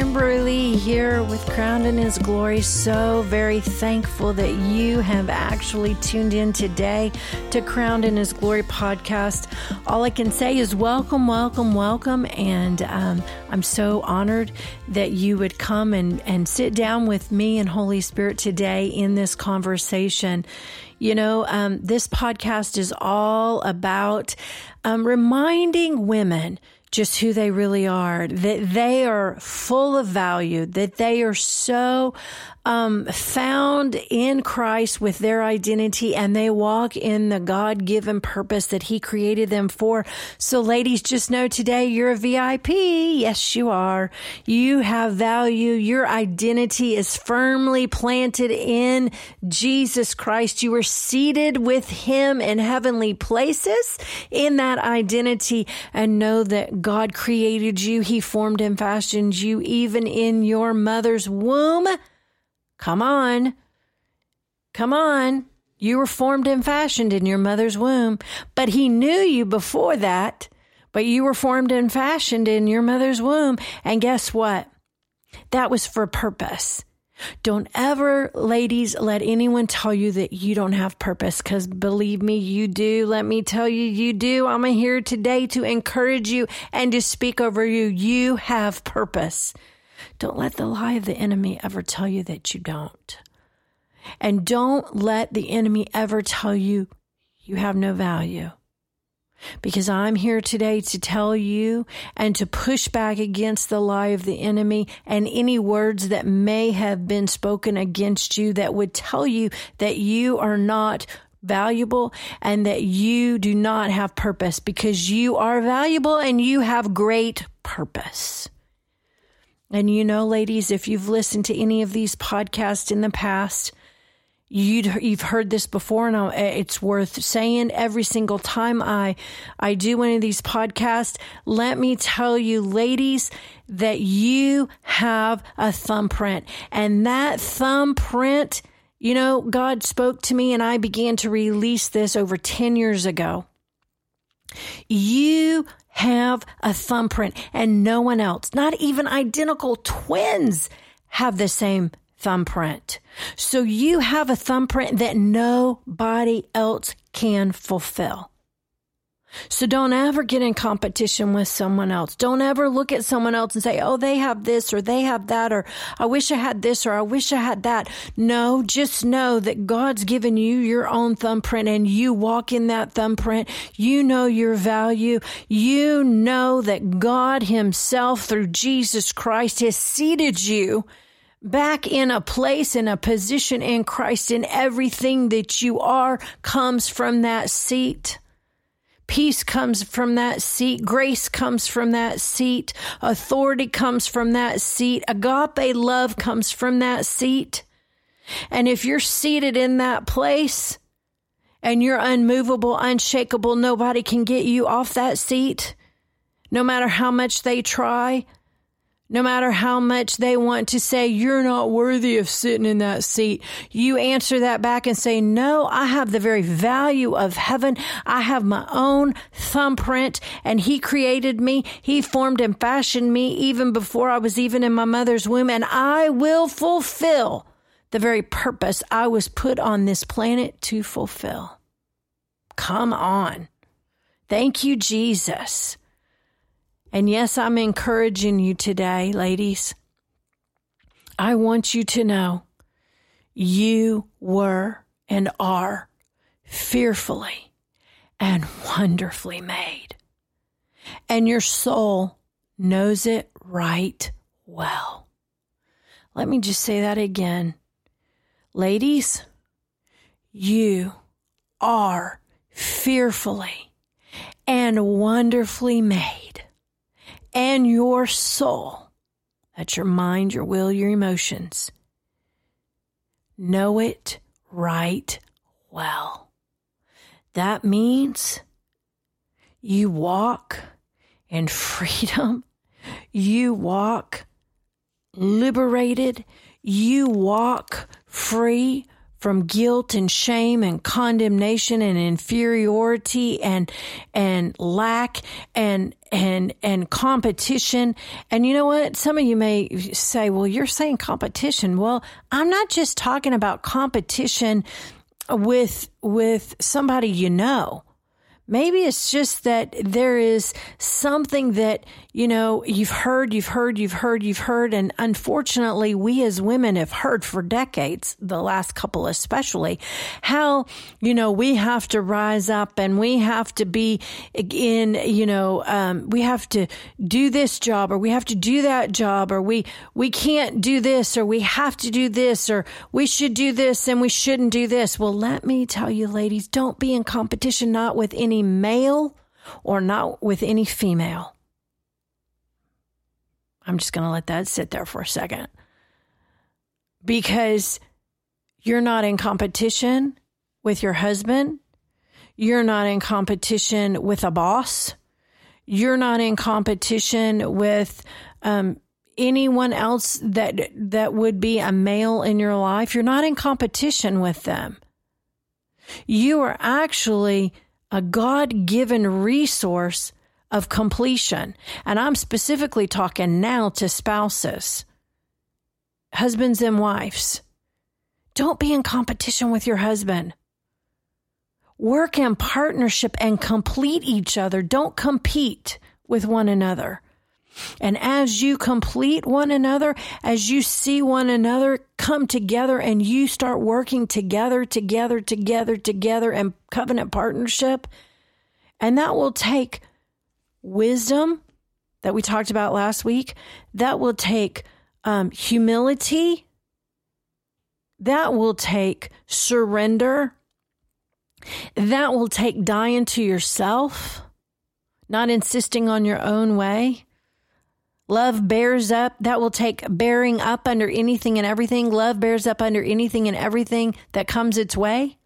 Kimberly here with Crowned in His Glory. So very thankful that you have actually tuned in today to Crowned in His Glory podcast. All I can say is welcome, welcome, welcome. And um, I'm so honored that you would come and, and sit down with me and Holy Spirit today in this conversation. You know, um, this podcast is all about um, reminding women just who they really are, that they are full of value, that they are so um, found in Christ with their identity and they walk in the God given purpose that He created them for. So, ladies, just know today you're a VIP. Yes, you are. You have value. Your identity is firmly planted in Jesus Christ. You are seated with Him in heavenly places in that identity and know that God created you. He formed and fashioned you even in your mother's womb. Come on. Come on. You were formed and fashioned in your mother's womb, but he knew you before that, but you were formed and fashioned in your mother's womb. And guess what? That was for purpose. Don't ever, ladies, let anyone tell you that you don't have purpose because believe me, you do. Let me tell you, you do. I'm here today to encourage you and to speak over you. You have purpose. Don't let the lie of the enemy ever tell you that you don't. And don't let the enemy ever tell you you have no value. Because I'm here today to tell you and to push back against the lie of the enemy and any words that may have been spoken against you that would tell you that you are not valuable and that you do not have purpose because you are valuable and you have great purpose. And you know, ladies, if you've listened to any of these podcasts in the past, you have heard this before, and eh, it's worth saying every single time I I do one of these podcasts. Let me tell you, ladies, that you have a thumbprint, and that thumbprint. You know, God spoke to me, and I began to release this over ten years ago. You have a thumbprint and no one else, not even identical twins, have the same thumbprint. So you have a thumbprint that nobody else can fulfill. So don't ever get in competition with someone else. Don't ever look at someone else and say, oh, they have this or they have that or I wish I had this or I wish I had that. No, just know that God's given you your own thumbprint and you walk in that thumbprint. You know your value. You know that God himself through Jesus Christ has seated you back in a place, in a position in Christ and everything that you are comes from that seat. Peace comes from that seat. Grace comes from that seat. Authority comes from that seat. Agape love comes from that seat. And if you're seated in that place and you're unmovable, unshakable, nobody can get you off that seat, no matter how much they try, no matter how much they want to say, you're not worthy of sitting in that seat, you answer that back and say, no, I have the very value of heaven. I have my own thumbprint and he created me. He formed and fashioned me even before I was even in my mother's womb and I will fulfill the very purpose I was put on this planet to fulfill. Come on. Thank you, Jesus. And yes, I'm encouraging you today, ladies. I want you to know you were and are fearfully and wonderfully made. And your soul knows it right well. Let me just say that again. Ladies, you are fearfully and wonderfully made and your soul. That's your mind, your will, your emotions. Know it right well. That means you walk in freedom. You walk liberated. You walk free from guilt and shame and condemnation and inferiority and and lack and and and competition. And you know what? Some of you may say well you're saying competition. Well i'm not just talking about competition with with somebody you know. Maybe it's just that there is something that, you know, you've heard, you've heard, you've heard, you've heard. And unfortunately, we as women have heard for decades, the last couple especially, how, you know, we have to rise up and we have to be in, you know, um, we have to do this job or we have to do that job or we, we can't do this or we have to do this or we should do this and we shouldn't do this. Well, let me tell you, ladies, don't be in competition, not with any male or not with any female. I'm just going to let that sit there for a second. Because you're not in competition with your husband. You're not in competition with a boss. You're not in competition with um, anyone else that that would be a male in your life. You're not in competition with them. You are actually a God given resource of completion. And I'm specifically talking now to spouses, husbands and wives. Don't be in competition with your husband. Work in partnership and complete each other. Don't compete with one another. And as you complete one another, as you see one another come together and you start working together, together, together, together and covenant partnership, and that will take wisdom that we talked about last week. That will take um, humility. That will take surrender. That will take dying to yourself, not insisting on your own way. Love bears up. That will take bearing up under anything and everything. Love bears up under anything and everything that comes its way.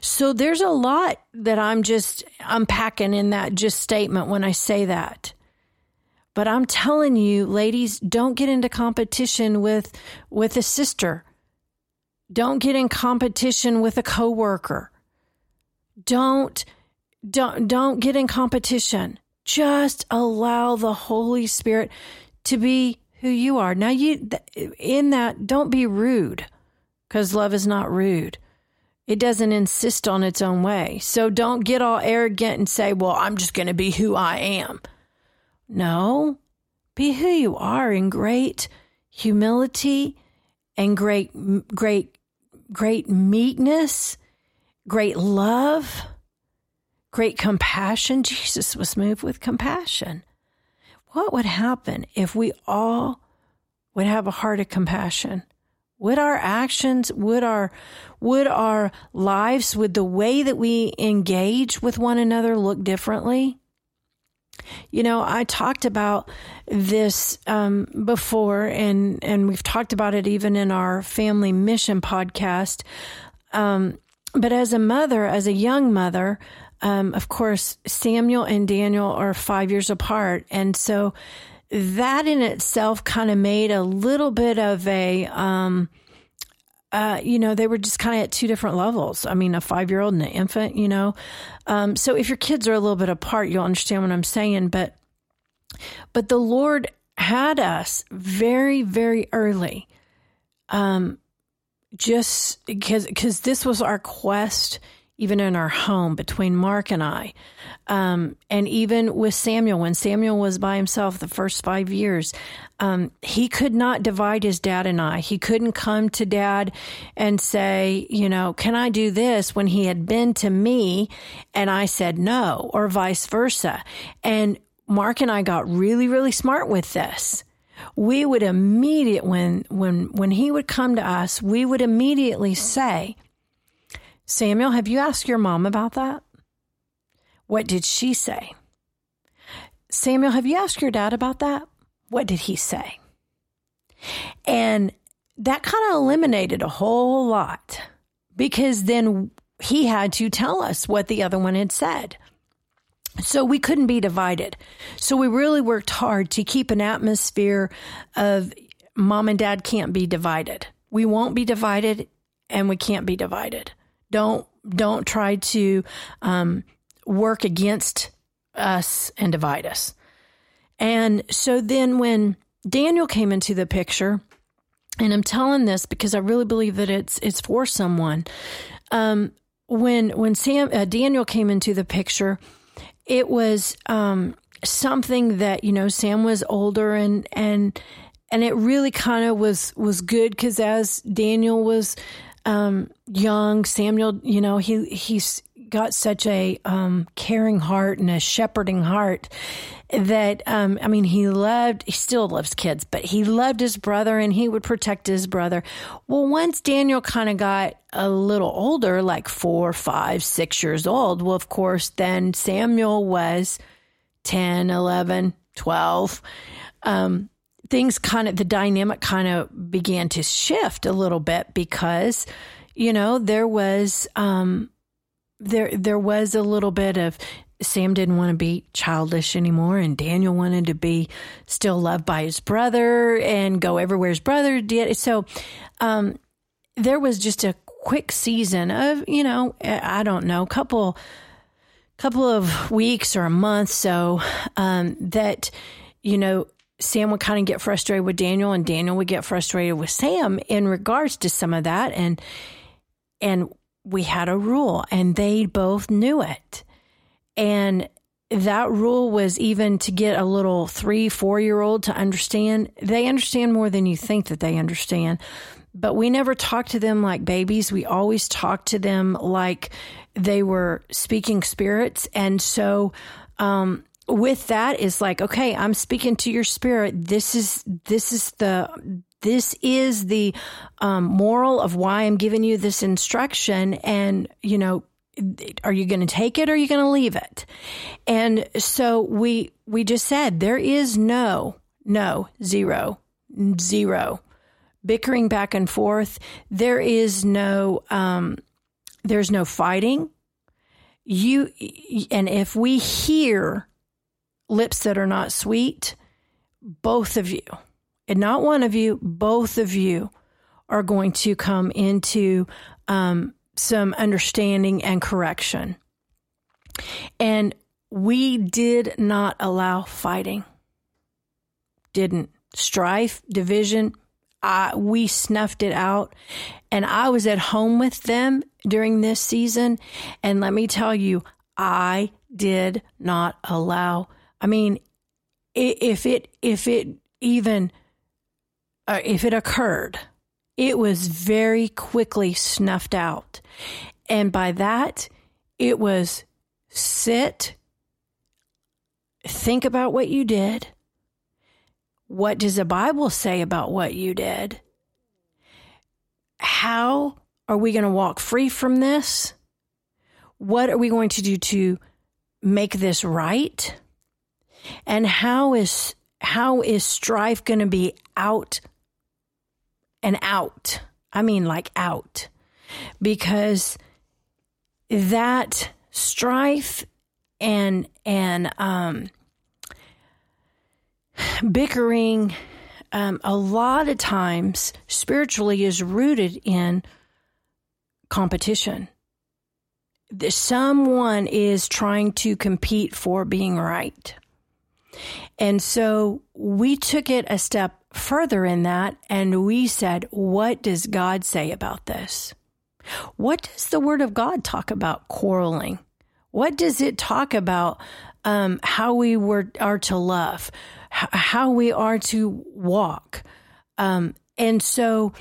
So there's a lot that I'm just unpacking in that just statement when I say that. But I'm telling you, ladies, don't get into competition with with a sister. Don't get in competition with a coworker. Don't don't don't get in competition. Just allow the Holy Spirit to be who you are. Now, you in that, don't be rude because love is not rude. It doesn't insist on its own way. So don't get all arrogant and say, well, I'm just going to be who I am. No, be who you are in great humility and great, great, great meekness, great love great compassion. Jesus was moved with compassion. What would happen if we all would have a heart of compassion? Would our actions, would our, would our lives, would the way that we engage with one another look differently? You know, I talked about this um, before, and and we've talked about it even in our family mission podcast. Um, but as a mother, as a young mother, um, of course, Samuel and Daniel are five years apart. And so that in itself kind of made a little bit of a, um, uh, you know, they were just kind of at two different levels. I mean, a five year old and an infant, you know. Um, so if your kids are a little bit apart, you'll understand what I'm saying. But, but the Lord had us very, very early. Um, just because, because this was our quest even in our home between Mark and I. Um, and even with Samuel, when Samuel was by himself the first five years, um, he could not divide his dad and I. He couldn't come to dad and say, you know, can I do this when he had been to me and I said no, or vice versa. And Mark and I got really, really smart with this we would immediate when when when he would come to us we would immediately say Samuel, have you asked your mom about that? What did she say? Samuel, have you asked your dad about that? What did he say? And that kind of eliminated a whole lot because then he had to tell us what the other one had said. So we couldn't be divided. So we really worked hard to keep an atmosphere of mom and dad can't be divided. We won't be divided and we can't be divided. Don't don't try to um, work against us and divide us. And so then when Daniel came into the picture, and I'm telling this because I really believe that it's it's for someone. Um, when when Sam uh, Daniel came into the picture, it was um, something that you know Sam was older and and and it really kind of was was good because as Daniel was um, young, Samuel, you know, he he's got such a um, caring heart and a shepherding heart that um, I mean, he loved. He still loves kids, but he loved his brother and he would protect his brother. Well, once Daniel kind of got a little older, like four, five, six years old, well, of course, then Samuel was 10, 11, 12. Um, things kind of the dynamic kind of began to shift a little bit because you know there was um there there was a little bit of Sam didn't want to be childish anymore and Daniel wanted to be still loved by his brother and go everywhere his brother did. So um there was just a quick season of you know I don't know couple couple of weeks or a month so um that you know Sam would kind of get frustrated with Daniel and Daniel would get frustrated with Sam in regards to some of that and and we had a rule and they both knew it. And that rule was even to get a little 3 4 year old to understand. They understand more than you think that they understand. But we never talked to them like babies. We always talked to them like they were speaking spirits. And so um, with that is like, okay, I'm speaking to your spirit. This is, this is the, this is the um, moral of why I'm giving you this instruction. And, you know, are you going to take it or are you going to leave it? And so we, we just said there is no, no, zero, zero bickering back and forth. There is no, um, there's no fighting. You, and if we hear lips that are not sweet, both of you, and not one of you, both of you are going to come into um, some understanding and correction. And we did not allow fighting. Didn't. Strife, division, I, we snuffed it out. And I was at home with them during this season. And let me tell you, I did not allow I mean, if it if it even uh, if it occurred, it was very quickly snuffed out, and by that, it was sit, think about what you did. What does the Bible say about what you did? How are we going to walk free from this? What are we going to do to make this right? And how is how is strife going to be out and out? I mean like out. Because that strife and and um bickering um, a lot of times spiritually is rooted in competition. Someone is trying to compete for being right. And so we took it a step further in that and we said, what does God say about this? What does the word of God talk about quarreling? What does it talk about um, how we were are to love, h- how we are to walk? Um, and so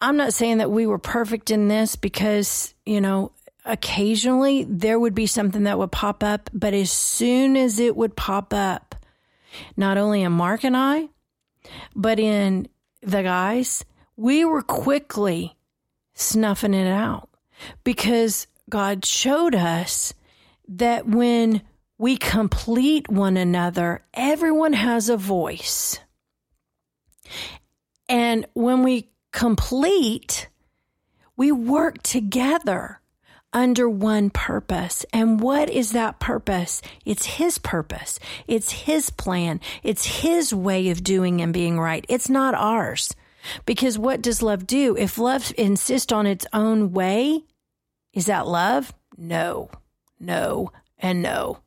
I'm not saying that we were perfect in this because, you know, occasionally there would be something that would pop up, but as soon as it would pop up, not only in Mark and I, but in the guys, we were quickly snuffing it out because God showed us that when we complete one another, everyone has a voice. And when we complete, we work together under one purpose. And what is that purpose? It's His purpose. It's His plan. It's His way of doing and being right. It's not ours. Because what does love do? If love insists on its own way, is that love? No, no, and no.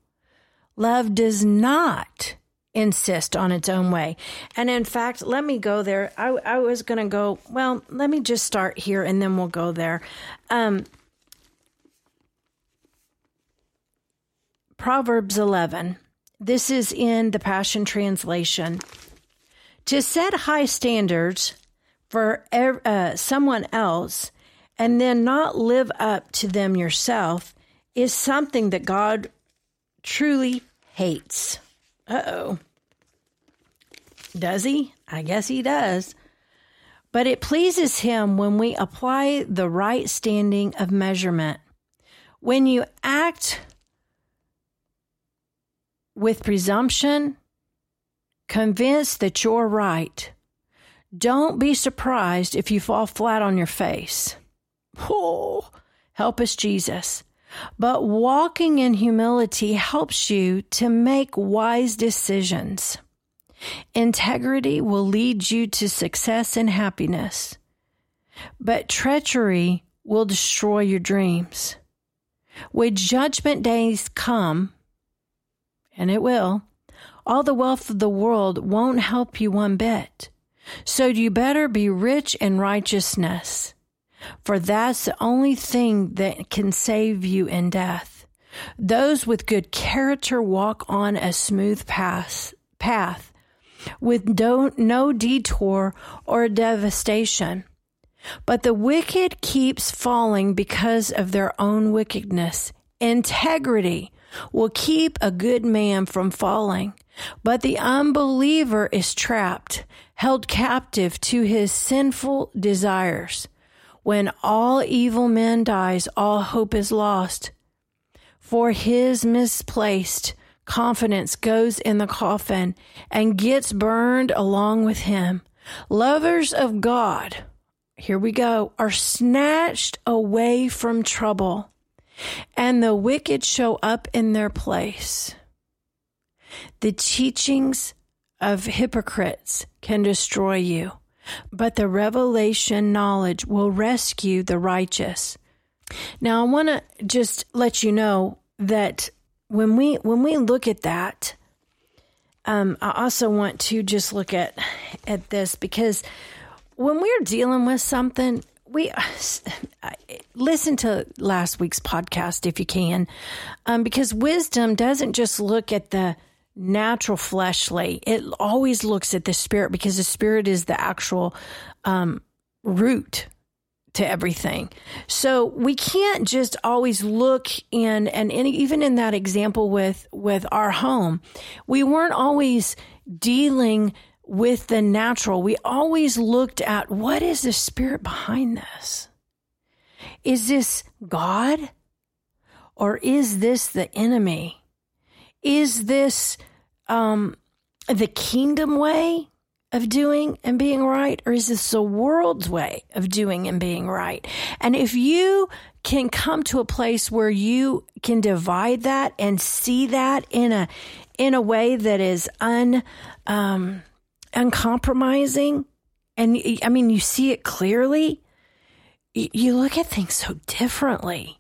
Love does not insist on its own way. And in fact, let me go there. I, I was going to go, well, let me just start here and then we'll go there. Um, Proverbs 11. This is in the Passion Translation. To set high standards for uh, someone else and then not live up to them yourself is something that God truly hates. Uh oh. Does he? I guess he does. But it pleases him when we apply the right standing of measurement. When you act with presumption, convinced that you're right, don't be surprised if you fall flat on your face. Oh, help us, Jesus. But walking in humility helps you to make wise decisions. Integrity will lead you to success and happiness, but treachery will destroy your dreams. When judgment days come, and it will, all the wealth of the world won't help you one bit. So you better be rich in righteousness for that's the only thing that can save you in death. Those with good character walk on a smooth path, path with no, no detour or devastation. But the wicked keeps falling because of their own wickedness. Integrity will keep a good man from falling, but the unbeliever is trapped, held captive to his sinful desires. When all evil men dies, all hope is lost. For his misplaced confidence goes in the coffin and gets burned along with him. Lovers of God, here we go, are snatched away from trouble, and the wicked show up in their place. The teachings of hypocrites can destroy you but the revelation knowledge will rescue the righteous. Now, I want to just let you know that when we when we look at that, um, I also want to just look at at this because when we're dealing with something, we listen to last week's podcast if you can, um, because wisdom doesn't just look at the natural fleshly. It always looks at the spirit because the spirit is the actual um, root to everything. So we can't just always look in and even in that example with with our home, we weren't always dealing with the natural. We always looked at what is the spirit behind this? Is this God? Or is this the enemy? Is this um, the kingdom way of doing and being right, or is this the world's way of doing and being right? And if you can come to a place where you can divide that and see that in a in a way that is un um, uncompromising, and I mean you see it clearly, you look at things so differently.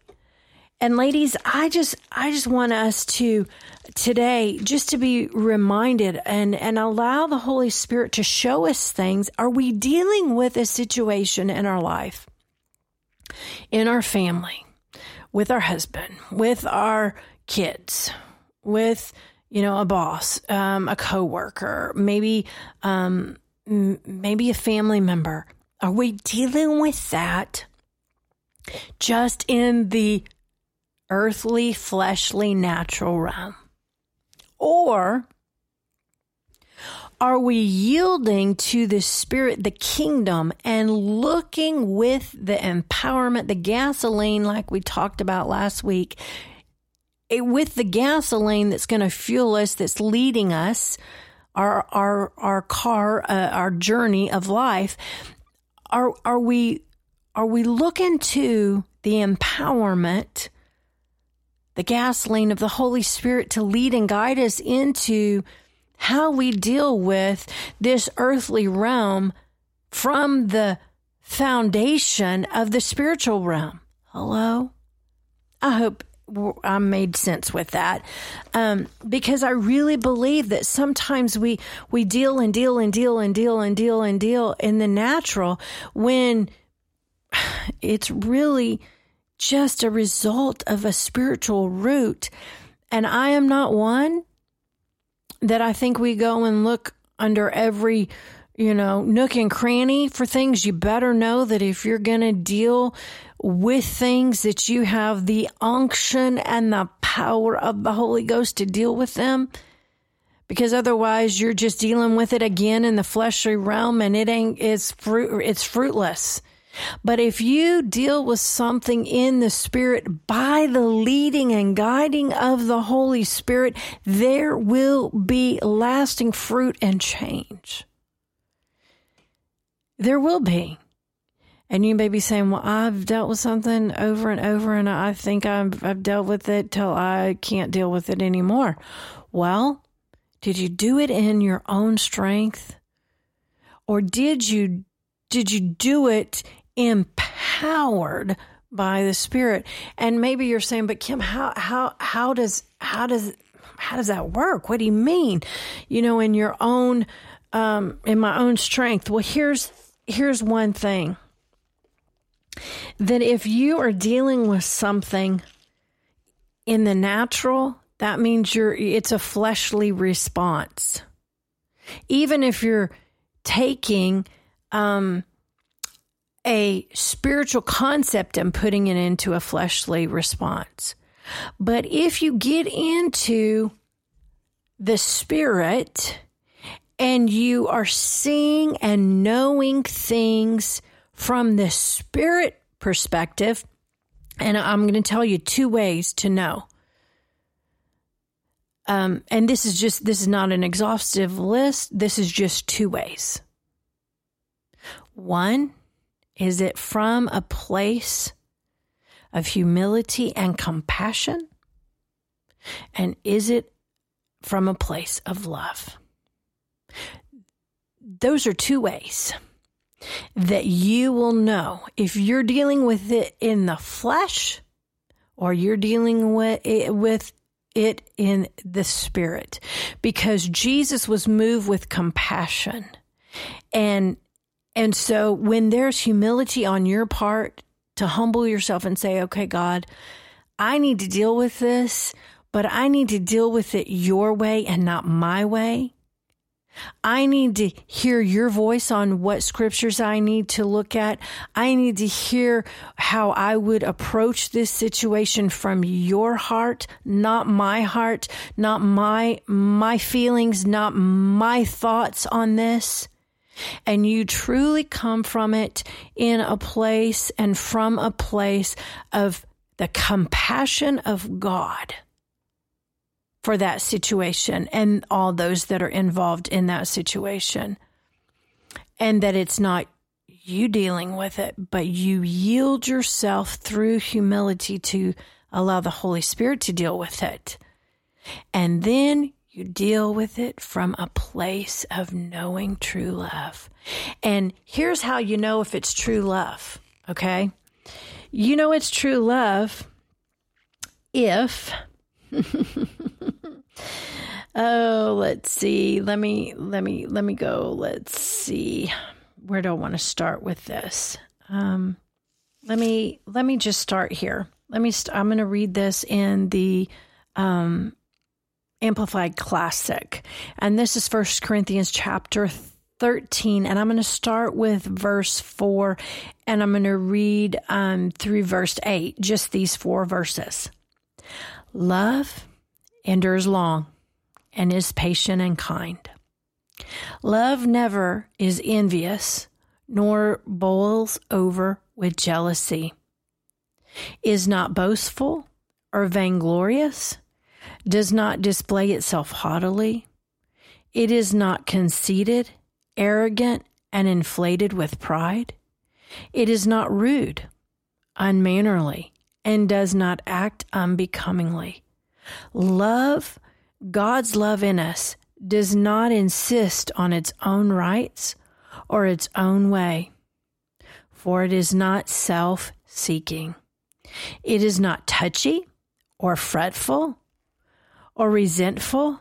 And ladies, I just I just want us to today just to be reminded and and allow the Holy Spirit to show us things. Are we dealing with a situation in our life? In our family, with our husband, with our kids, with you know a boss, um, a coworker, maybe um, m- maybe a family member. Are we dealing with that just in the earthly, fleshly, natural realm? Or are we yielding to the spirit, the kingdom, and looking with the empowerment, the gasoline, like we talked about last week, it, with the gasoline that's going to fuel us, that's leading us, our our our car, uh, our journey of life? Are are we are we looking to the empowerment? the gasoline of the Holy Spirit to lead and guide us into how we deal with this earthly realm from the foundation of the spiritual realm. Hello? I hope I made sense with that. Um, because I really believe that sometimes we, we deal and deal and deal and deal and deal and deal in the natural when it's really just a result of a spiritual root. And I am not one that I think we go and look under every you know, nook and cranny for things, you better know that if you're going to deal with things that you have the unction and the power of the Holy Ghost to deal with them. Because otherwise you're just dealing with it again in the fleshly realm and it ain't, it's fruit, it's fruitless. But if you deal with something in the Spirit by the leading and guiding of the Holy Spirit, there will be lasting fruit and change. There will be. And you may be saying, well, I've dealt with something over and over, and I think I've, I've dealt with it till I can't deal with it anymore. Well, did you do it in your own strength? Or did you did you do it empowered by the Spirit? And maybe you're saying, but Kim, how how how does how does how does that work? What do you mean? You know, in your own um, in my own strength. Well, here's here's one thing that if you are dealing with something in the natural, that means you're it's a fleshly response. Even if you're taking um, a spiritual concept and putting it into a fleshly response. But if you get into the spirit and you are seeing and knowing things from the spirit perspective. And I'm going to tell you two ways to know. Um, and this is just, this is not an exhaustive list. This is just two ways. One, is it from a place of humility and compassion? And is it from a place of love? Those are two ways that you will know if you're dealing with it in the flesh or you're dealing with it, with it in the spirit because Jesus was moved with compassion. And and so when there's humility on your part to humble yourself and say, "Okay, God, I need to deal with this, but I need to deal with it your way and not my way." I need to hear your voice on what scriptures I need to look at. I need to hear how I would approach this situation from your heart, not my heart, not my, my feelings, not my thoughts on this. And you truly come from it in a place and from a place of the compassion of God for that situation and all those that are involved in that situation. And that it's not you dealing with it, but you yield yourself through humility to allow the Holy Spirit to deal with it. And then you deal with it from a place of knowing true love. And here's how you know if it's true love, okay? You know it's true love if oh, let's see. Let me let me let me go. Let's see. Where do I want to start with this? Um, let me let me just start here. Let me. St- I'm going to read this in the um, Amplified Classic, and this is First Corinthians chapter 13, and I'm going to start with verse 4, and I'm going to read um, through verse 8, just these four verses. Love endures long and is patient and kind. Love never is envious, nor boils over with jealousy, is not boastful or vainglorious, does not display itself haughtily, it is not conceited, arrogant, and inflated with pride. It is not rude, unmannerly, and does not act unbecomingly. Love, God's love in us, does not insist on its own rights or its own way, for it is not self seeking. It is not touchy or fretful or resentful.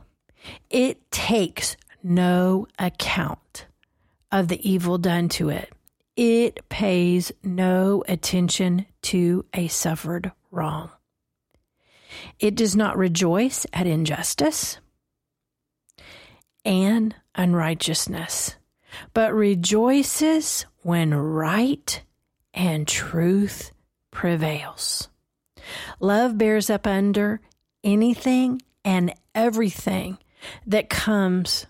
It takes no account of the evil done to it. It pays no attention to a suffered wrong. It does not rejoice at injustice and unrighteousness, but rejoices when right and truth prevails. Love bears up under anything and everything that comes.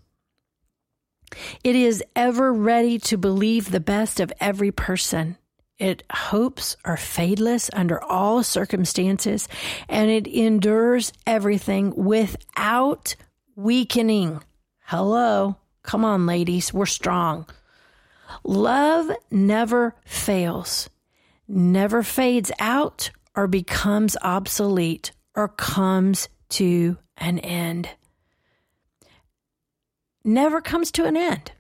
It is ever ready to believe the best of every person. It hopes are fadeless under all circumstances, and it endures everything without weakening. Hello. Come on, ladies. We're strong. Love never fails, never fades out or becomes obsolete or comes to an end. Never comes to an end.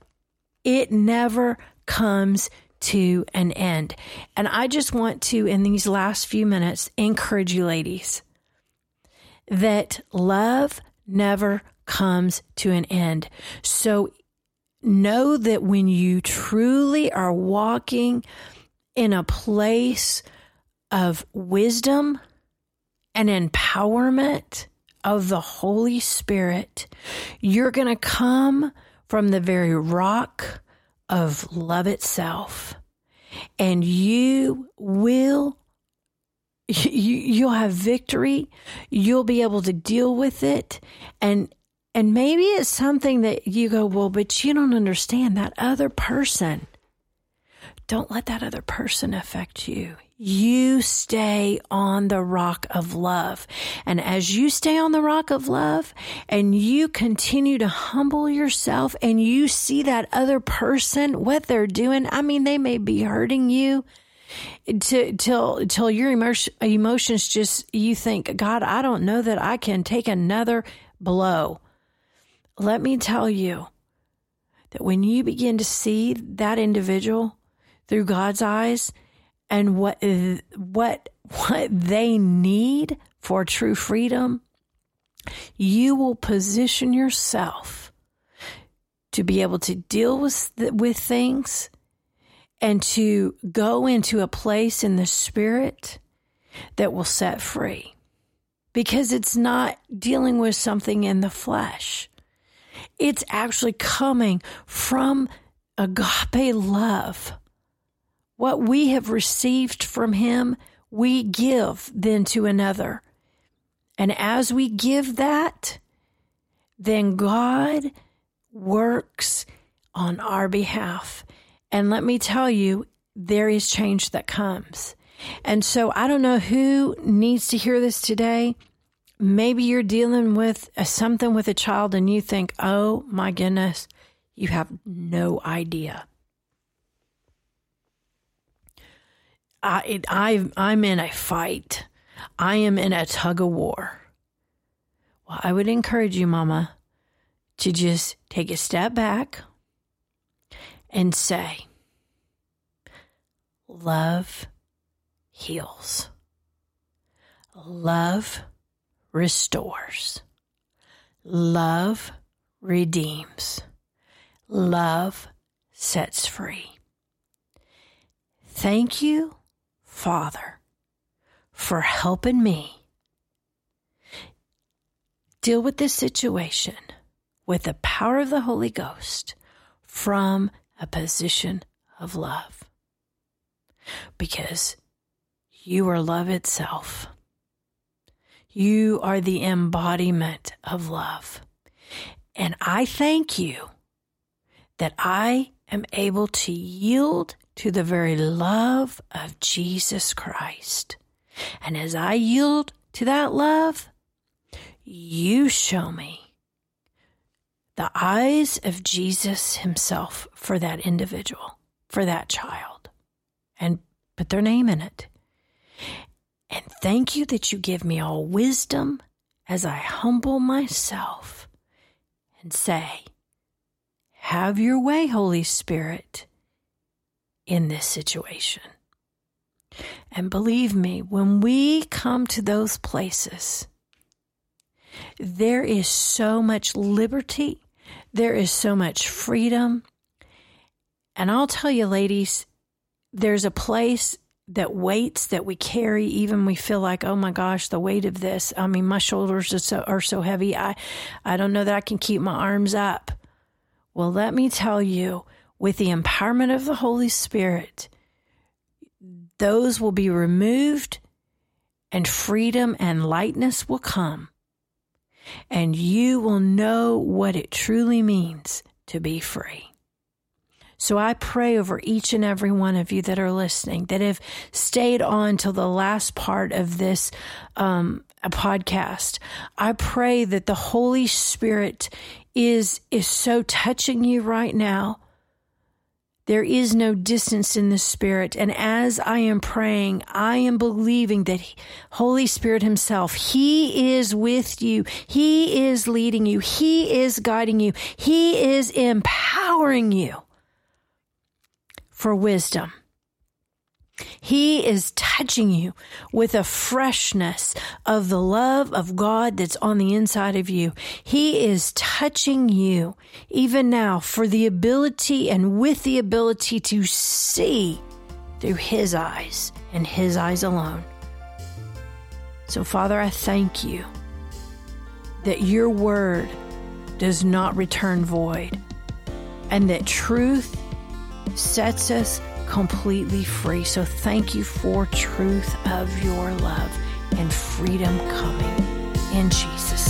It never comes to an end. And I just want to, in these last few minutes, encourage you, ladies, that love never comes to an end. So know that when you truly are walking in a place of wisdom and empowerment of the Holy Spirit, you're going to come from the very rock of love itself. And you will you, you'll have victory. You'll be able to deal with it. And and maybe it's something that you go, well, but you don't understand that other person. Don't let that other person affect you. You stay on the rock of love. And as you stay on the rock of love and you continue to humble yourself and you see that other person, what they're doing, I mean, they may be hurting you to, till, till your emotion, emotions just, you think, God, I don't know that I can take another blow let me tell you that when you begin to see that individual through God's eyes and what what what they need for true freedom, you will position yourself to be able to deal with with things and to go into a place in the spirit that will set free because it's not dealing with something in the flesh it's actually coming from agape love. What we have received from Him, we give then to another. And as we give that, then God works on our behalf. And let me tell you, there is change that comes. And so I don't know who needs to hear this today maybe you're dealing with something with a child and you think, oh my goodness, you have no idea. I, I, I'm in a fight. I am in a tug of war. Well, I would encourage you, Mama, to just take a step back and say, Love heals. Love restores. Love redeems. Love sets free. Thank you, Father, for helping me deal with this situation with the power of the Holy Ghost from a position of love. Because you are love itself. You are the embodiment of love. And I thank you that I am able to yield to the very love of Jesus Christ. And as I yield to that love, you show me the eyes of Jesus himself for that individual, for that child, and put their name in it. And thank you that you give me all wisdom as I humble myself and say, Have your way, Holy Spirit, in this situation. And believe me, when we come to those places, there is so much liberty, there is so much freedom. And I'll tell you, ladies, there's a place that weights that we carry, even we feel like, oh my gosh, the weight of this. I mean, my shoulders are so, are so heavy. I, I don't know that I can keep my arms up. Well, let me tell you, with the empowerment of the Holy Spirit, those will be removed and freedom and lightness will come. And you will know what it truly means to be free. So I pray over each and every one of you that are listening, that have stayed on till the last part of this um, podcast. I pray that the Holy Spirit is is so touching you right now. There is no distance in the Spirit. And as I am praying, I am believing that Holy Spirit Himself, He is with you. He is leading you. He is guiding you. He is empowering you for wisdom. He is touching you with a freshness of the love of God that's on the inside of you. He is touching you even now for the ability and with the ability to see through His eyes and His eyes alone. So, Father, I thank you that your word does not return void and that truth sets us completely free. So thank you for truth of your love and freedom coming in Jesus'.